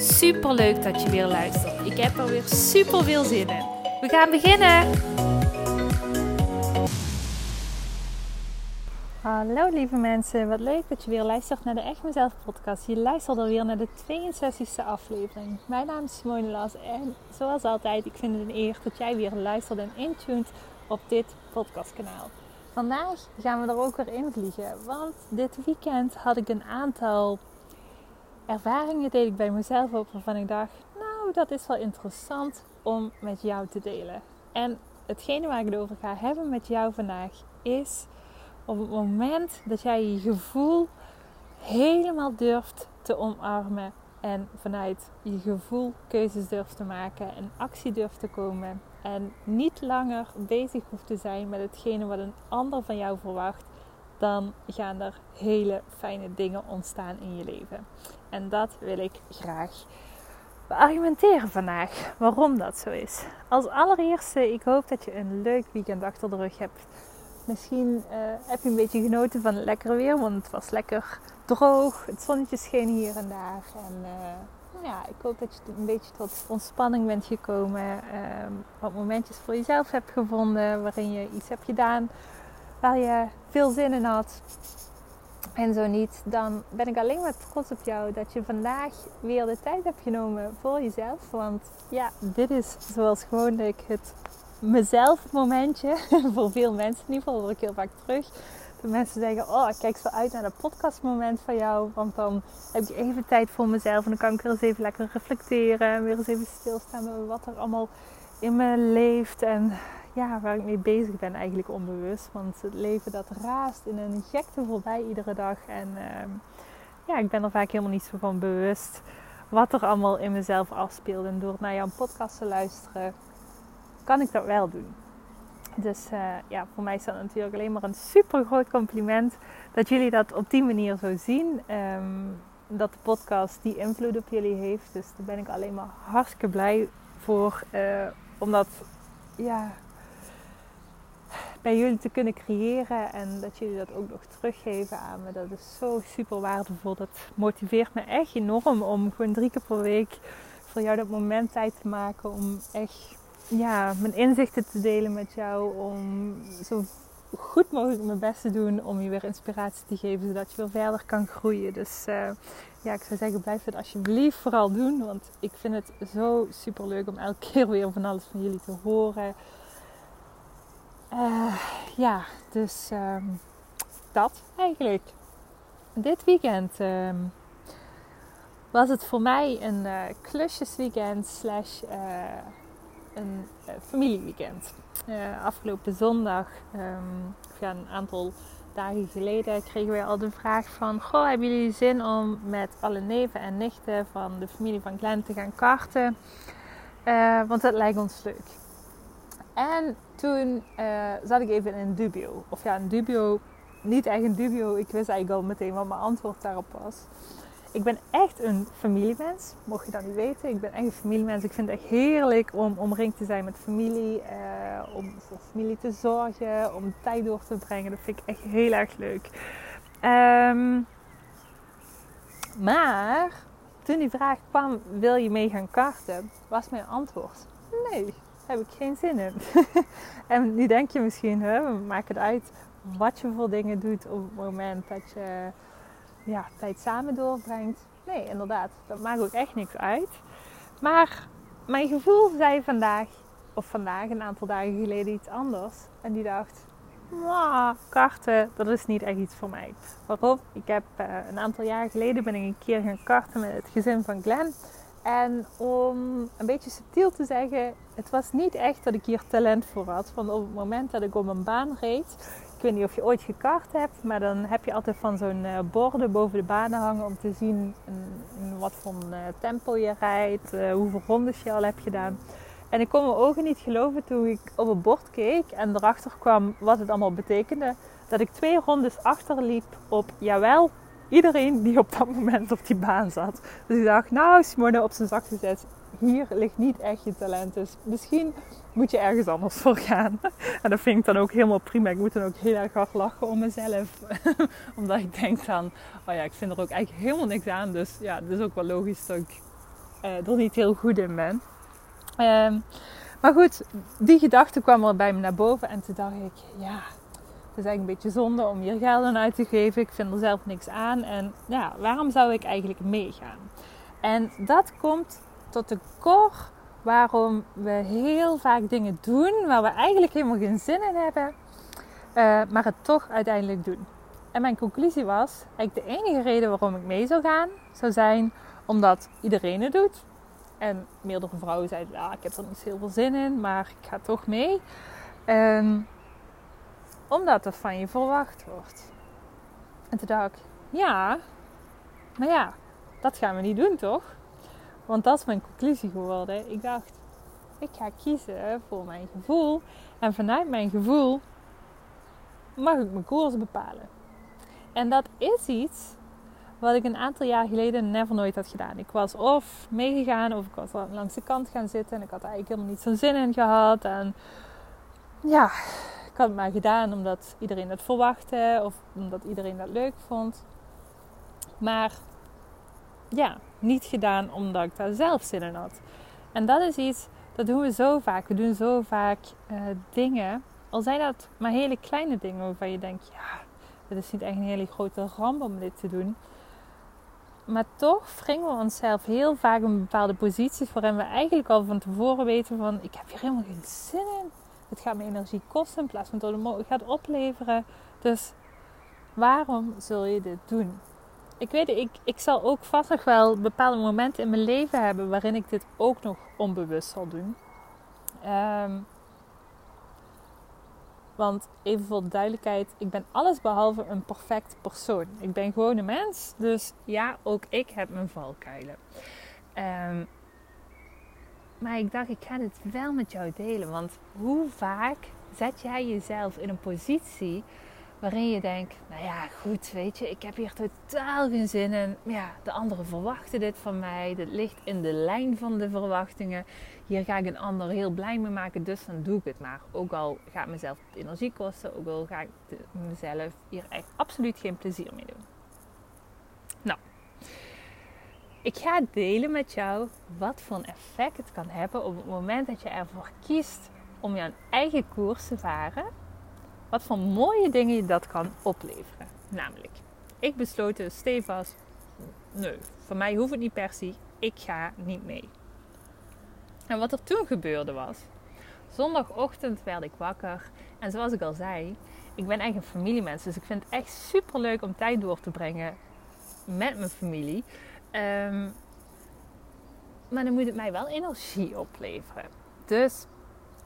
Super leuk dat je weer luistert. Ik heb er weer super veel zin in. We gaan beginnen. Hallo lieve mensen, wat leuk dat je weer luistert naar de Echt Mezelf podcast. Je luistert alweer naar de 62e aflevering. Mijn naam is Simone Las en zoals altijd, ik vind het een eer dat jij weer luistert en intuned op dit podcastkanaal. Vandaag gaan we er ook weer in vliegen, want dit weekend had ik een aantal ervaringen deed ik bij mezelf op waarvan ik dacht, nou dat is wel interessant om met jou te delen. En hetgene waar ik het over ga hebben met jou vandaag is op het moment dat jij je gevoel helemaal durft te omarmen en vanuit je gevoel keuzes durft te maken en actie durft te komen en niet langer bezig hoeft te zijn met hetgene wat een ander van jou verwacht, dan gaan er hele fijne dingen ontstaan in je leven. En dat wil ik graag beargumenteren vandaag waarom dat zo is. Als allereerste, ik hoop dat je een leuk weekend achter de rug hebt. Misschien uh, heb je een beetje genoten van het lekkere weer, want het was lekker droog. Het zonnetje scheen hier en daar. En uh, ja, ik hoop dat je een beetje tot ontspanning bent gekomen. Uh, wat momentjes voor jezelf hebt gevonden waarin je iets hebt gedaan waar je veel zin in had. En zo niet, dan ben ik alleen maar trots op jou dat je vandaag weer de tijd hebt genomen voor jezelf. Want ja, dit is zoals gewoonlijk het mezelf momentje. voor veel mensen in ieder geval, hoor ik heel vaak terug. Dat mensen zeggen, oh ik kijk zo uit naar dat podcastmoment van jou. Want dan heb ik even tijd voor mezelf. En dan kan ik weer eens even lekker reflecteren. En weer eens even stilstaan met wat er allemaal in me leeft. En ja, waar ik mee bezig ben eigenlijk onbewust. Want het leven dat raast in een gekte voorbij iedere dag. En ehm, ja, ik ben er vaak helemaal niet zo van bewust wat er allemaal in mezelf afspeelt. En door naar jouw podcast te luisteren, kan ik dat wel doen. Dus uh, ja, voor mij is dat natuurlijk alleen maar een super groot compliment dat jullie dat op die manier zo zien. Um, dat de podcast die invloed op jullie heeft. Dus daar ben ik alleen maar hartstikke blij voor. Uh, omdat ja, bij jullie te kunnen creëren en dat jullie dat ook nog teruggeven aan me. Dat is zo super waardevol. Dat motiveert me echt enorm om gewoon drie keer per week voor jou dat moment tijd te maken om echt ja, mijn inzichten te delen met jou. Om zo goed mogelijk mijn best te doen om je weer inspiratie te geven, zodat je weer verder kan groeien. Dus uh, ja, ik zou zeggen, blijf het alsjeblieft vooral doen. Want ik vind het zo super leuk om elke keer weer van alles van jullie te horen. Uh, ja, dus um, dat eigenlijk. Dit weekend um, was het voor mij een uh, klusjesweekend slash uh, een familieweekend. afgelopen zondag, um, ja, een aantal dagen geleden, kregen wij al de vraag van... Goh, hebben jullie zin om met alle neven en nichten van de familie van Glenn te gaan karten? want dat lijkt ons leuk. En toen uh, zat ik even in een dubio. Of ja, een dubio, niet echt een dubio. Ik wist eigenlijk al meteen wat mijn antwoord daarop was. Ik ben echt een familiemens, mocht je dat niet weten. Ik ben echt een familiemens. Ik vind het echt heerlijk om omringd te zijn met familie. Uh, om voor familie te zorgen, om tijd door te brengen. Dat vind ik echt heel erg leuk. Um, maar toen die vraag kwam, wil je mee gaan karten? Was mijn antwoord nee heb ik geen zin in. en nu denk je misschien, hè, maakt het uit wat je voor dingen doet op het moment dat je ja, tijd samen doorbrengt. Nee, inderdaad, dat maakt ook echt niks uit. Maar mijn gevoel zei vandaag, of vandaag een aantal dagen geleden iets anders. En die dacht, karten, dat is niet echt iets voor mij. Waarom? Ik heb uh, een aantal jaar geleden ben ik een keer gaan karten met het gezin van Glenn. En om een beetje subtiel te zeggen, het was niet echt dat ik hier talent voor had. Want op het moment dat ik op een baan reed, Ik weet niet of je ooit gekart hebt, maar dan heb je altijd van zo'n uh, borden boven de banen hangen om te zien in, wat voor uh, tempo je rijdt, uh, hoeveel rondes je al hebt gedaan. En ik kon mijn ogen niet geloven toen ik op het bord keek en erachter kwam wat het allemaal betekende. Dat ik twee rondes achterliep op, jawel, iedereen die op dat moment op die baan zat. Dus ik dacht, nou Simone op zijn zak gezet, hier ligt niet echt je talent. Dus misschien moet je ergens anders voor gaan. En dat vind ik dan ook helemaal prima. Ik moet dan ook heel erg hard lachen om mezelf. Omdat ik denk dan, oh ja, ik vind er ook eigenlijk helemaal niks aan. Dus ja, het is ook wel logisch dat ik uh, er niet heel goed in ben. Um, maar goed, die gedachte kwam er bij me naar boven. En toen dacht ik, ja, het is eigenlijk een beetje zonde om hier geld aan uit te geven. Ik vind er zelf niks aan. En ja, waarom zou ik eigenlijk meegaan? En dat komt tot de core waarom we heel vaak dingen doen waar we eigenlijk helemaal geen zin in hebben, uh, maar het toch uiteindelijk doen. En mijn conclusie was, eigenlijk de enige reden waarom ik mee zou gaan, zou zijn omdat iedereen het doet. En meerdere vrouwen zeiden, ja, ik heb er niet heel veel zin in, maar ik ga toch mee. Um, omdat er van je verwacht wordt. En toen dacht ik, ja, maar ja, dat gaan we niet doen toch? Want dat is mijn conclusie geworden. Ik dacht, ik ga kiezen voor mijn gevoel. En vanuit mijn gevoel mag ik mijn koers bepalen. En dat is iets wat ik een aantal jaar geleden never nooit had gedaan. Ik was of meegegaan of ik was langs de kant gaan zitten. En ik had eigenlijk helemaal niet zo'n zin in gehad. En ja, ik had het maar gedaan omdat iedereen het verwachtte. Of omdat iedereen dat leuk vond. Maar ja, niet gedaan omdat ik daar zelf zin in had. En dat is iets, dat doen we zo vaak. We doen zo vaak uh, dingen, al zijn dat maar hele kleine dingen waarvan je denkt, ja, het is niet echt een hele grote ramp om dit te doen. Maar toch wringen we onszelf heel vaak in bepaalde posities waarin we eigenlijk al van tevoren weten van, ik heb hier helemaal geen zin in. Het gaat me energie kosten in plaats van dat het gaat opleveren. Dus waarom zul je dit doen? Ik weet ik, ik zal ook vast nog wel bepaalde momenten in mijn leven hebben waarin ik dit ook nog onbewust zal doen. Um, want even voor duidelijkheid, ik ben alles behalve een perfect persoon. Ik ben gewoon een mens, dus ja, ook ik heb mijn valkuilen. Um, maar ik dacht, ik ga dit wel met jou delen. Want hoe vaak zet jij jezelf in een positie waarin je denkt, nou ja, goed, weet je, ik heb hier totaal geen zin in. Ja, de anderen verwachten dit van mij. Dit ligt in de lijn van de verwachtingen. Hier ga ik een ander heel blij mee maken, dus dan doe ik het maar. Ook al gaat mezelf energie kosten, ook al ga ik mezelf hier echt absoluut geen plezier mee doen. Nou, ik ga delen met jou wat voor een effect het kan hebben op het moment dat je ervoor kiest om jouw eigen koers te varen wat voor mooie dingen je dat kan opleveren. Namelijk, ik besloot dus stevast, nee, voor mij hoeft het niet per se, ik ga niet mee. En wat er toen gebeurde was, zondagochtend werd ik wakker en zoals ik al zei, ik ben echt een familiemens, dus ik vind het echt super leuk om tijd door te brengen met mijn familie. Um, maar dan moet het mij wel energie opleveren. Dus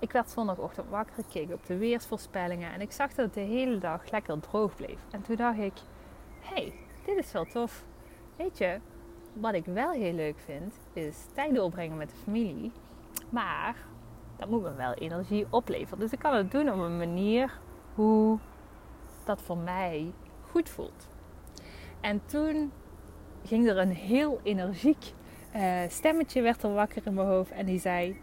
ik werd zondagochtend wakker, ik keek op de weersvoorspellingen en ik zag dat het de hele dag lekker droog bleef. En toen dacht ik, hey, dit is wel tof. Weet je, wat ik wel heel leuk vind, is tijd doorbrengen met de familie. Maar dat moet me wel energie opleveren. Dus ik kan het doen op een manier hoe dat voor mij goed voelt. En toen ging er een heel energiek uh, stemmetje werd er wakker in mijn hoofd en die zei: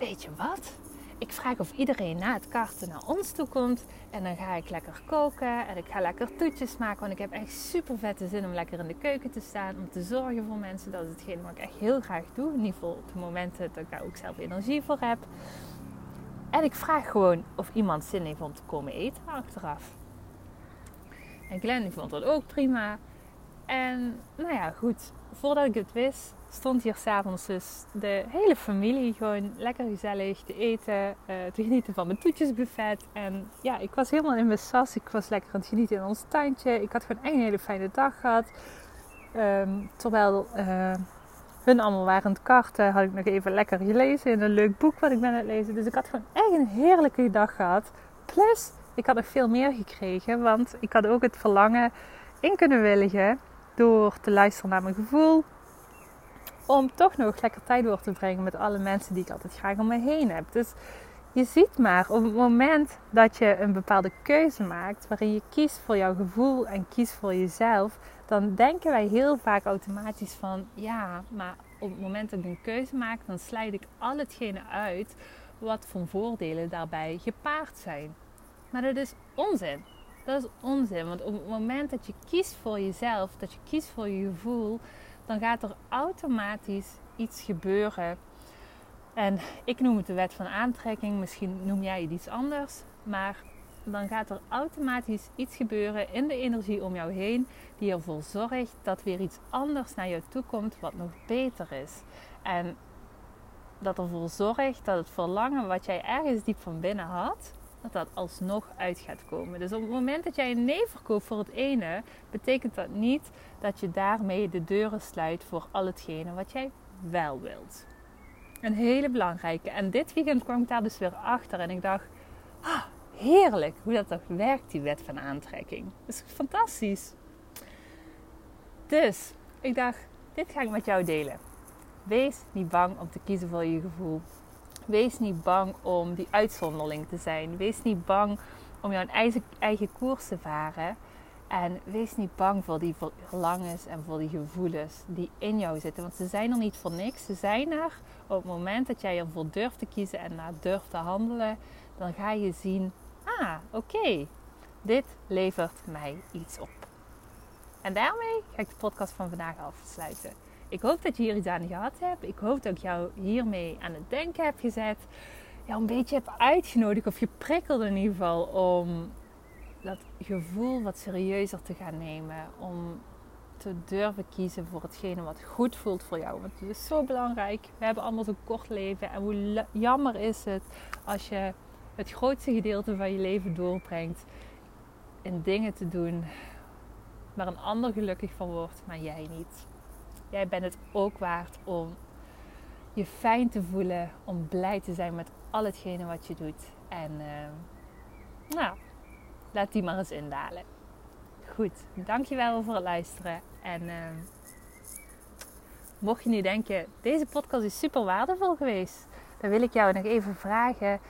weet je wat? Ik vraag of iedereen na het karten naar ons toe komt. En dan ga ik lekker koken en ik ga lekker toetjes maken. Want ik heb echt super vette zin om lekker in de keuken te staan. Om te zorgen voor mensen. Dat is hetgeen wat ik echt heel graag doe. In ieder geval op de momenten dat ik daar ook zelf energie voor heb. En ik vraag gewoon of iemand zin heeft om te komen eten achteraf. En Glenn vond dat ook prima. En nou ja, goed. Voordat ik het wist, stond hier s'avonds dus de hele familie gewoon lekker gezellig te eten, uh, te genieten van mijn toetjesbuffet. En ja, ik was helemaal in mijn sas. Ik was lekker aan het genieten in ons tuintje. Ik had gewoon echt een hele fijne dag gehad. Um, terwijl uh, hun allemaal waren aan het karten, had ik nog even lekker gelezen in een leuk boek wat ik ben aan het lezen. Dus ik had gewoon echt een heerlijke dag gehad. Plus, ik had nog veel meer gekregen, want ik had ook het verlangen in kunnen willigen door te luisteren naar mijn gevoel. Om toch nog lekker tijd door te brengen met alle mensen die ik altijd graag om me heen heb. Dus je ziet maar op het moment dat je een bepaalde keuze maakt, waarin je kiest voor jouw gevoel en kiest voor jezelf, dan denken wij heel vaak automatisch van ja, maar op het moment dat ik een keuze maak, dan slijt ik al hetgene uit wat voor voordelen daarbij gepaard zijn. Maar dat is onzin. Dat is onzin, want op het moment dat je kiest voor jezelf, dat je kiest voor je gevoel, dan gaat er automatisch iets gebeuren. En ik noem het de wet van aantrekking, misschien noem jij het iets anders, maar dan gaat er automatisch iets gebeuren in de energie om jou heen die ervoor zorgt dat weer iets anders naar jou toe komt wat nog beter is. En dat ervoor zorgt dat het verlangen wat jij ergens diep van binnen had, dat dat alsnog uit gaat komen. Dus op het moment dat jij een nee verkoopt voor het ene, betekent dat niet dat je daarmee de deuren sluit voor al hetgene wat jij wel wilt. Een hele belangrijke. En dit weekend kwam ik daar dus weer achter en ik dacht, ah, heerlijk hoe dat toch werkt, die wet van aantrekking. Dat is fantastisch. Dus ik dacht, dit ga ik met jou delen. Wees niet bang om te kiezen voor je gevoel. Wees niet bang om die uitzonderling te zijn. Wees niet bang om jouw eigen, eigen koers te varen. En wees niet bang voor die verlangens en voor die gevoelens die in jou zitten. Want ze zijn er niet voor niks. Ze zijn er op het moment dat jij ervoor durft te kiezen en naar durft te handelen. Dan ga je zien, ah, oké, dit levert mij iets op. En daarmee ga ik de podcast van vandaag afsluiten. Ik hoop dat je hier iets aan gehad hebt. Ik hoop dat ik jou hiermee aan het denken heb gezet. Jou een beetje heb uitgenodigd of geprikkeld in ieder geval om dat gevoel wat serieuzer te gaan nemen. Om te durven kiezen voor hetgene wat goed voelt voor jou. Want het is zo belangrijk. We hebben allemaal zo'n kort leven. En hoe jammer is het als je het grootste gedeelte van je leven doorbrengt in dingen te doen waar een ander gelukkig van wordt, maar jij niet. Jij bent het ook waard om je fijn te voelen, om blij te zijn met al hetgene wat je doet. En uh, nou, laat die maar eens indalen. Goed, dankjewel voor het luisteren. En uh, mocht je nu denken, deze podcast is super waardevol geweest, dan wil ik jou nog even vragen.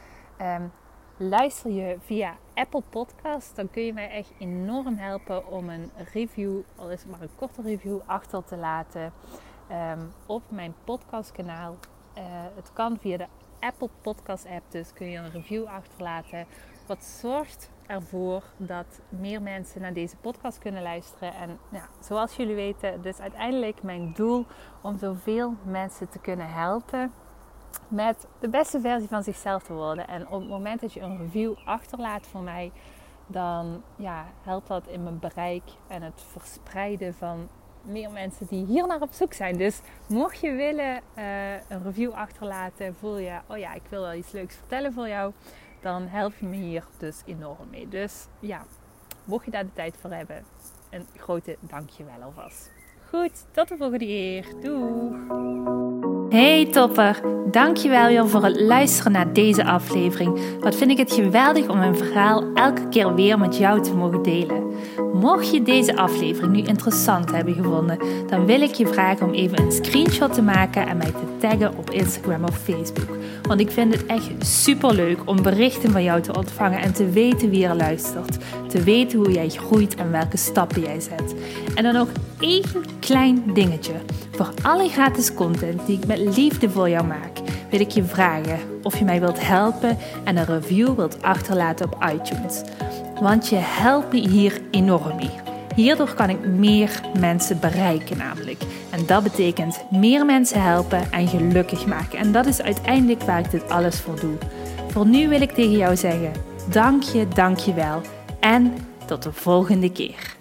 Um, luister je via Apple Podcast, dan kun je mij echt enorm helpen om een review, al is het maar een korte review, achter te laten um, op mijn podcastkanaal. Uh, het kan via de Apple Podcast app, dus kun je een review achterlaten. Wat zorgt ervoor dat meer mensen naar deze podcast kunnen luisteren. En ja, zoals jullie weten, dus uiteindelijk mijn doel om zoveel mensen te kunnen helpen met de beste versie van zichzelf te worden. En op het moment dat je een review achterlaat voor mij, dan ja, helpt dat in mijn bereik en het verspreiden van meer mensen die hier naar op zoek zijn. Dus mocht je willen uh, een review achterlaten, voel je, oh ja, ik wil wel iets leuks vertellen voor jou, dan help je me hier dus enorm mee. Dus ja, mocht je daar de tijd voor hebben, een grote dankjewel alvast. Goed, tot de volgende keer. Doei! Hey topper, dankjewel weer voor het luisteren naar deze aflevering. Wat vind ik het geweldig om mijn verhaal elke keer weer met jou te mogen delen. Mocht je deze aflevering nu interessant hebben gevonden, dan wil ik je vragen om even een screenshot te maken en mij te taggen op Instagram of Facebook. Want ik vind het echt super leuk om berichten van jou te ontvangen en te weten wie er luistert. Te weten hoe jij groeit en welke stappen jij zet. En dan nog één klein dingetje. Voor alle gratis content die ik met liefde voor jou maak, wil ik je vragen of je mij wilt helpen en een review wilt achterlaten op iTunes. Want je helpt me hier enorm mee. Hierdoor kan ik meer mensen bereiken namelijk. En dat betekent meer mensen helpen en gelukkig maken. En dat is uiteindelijk waar ik dit alles voor doe. Voor nu wil ik tegen jou zeggen: dank je, dank je wel. En tot de volgende keer.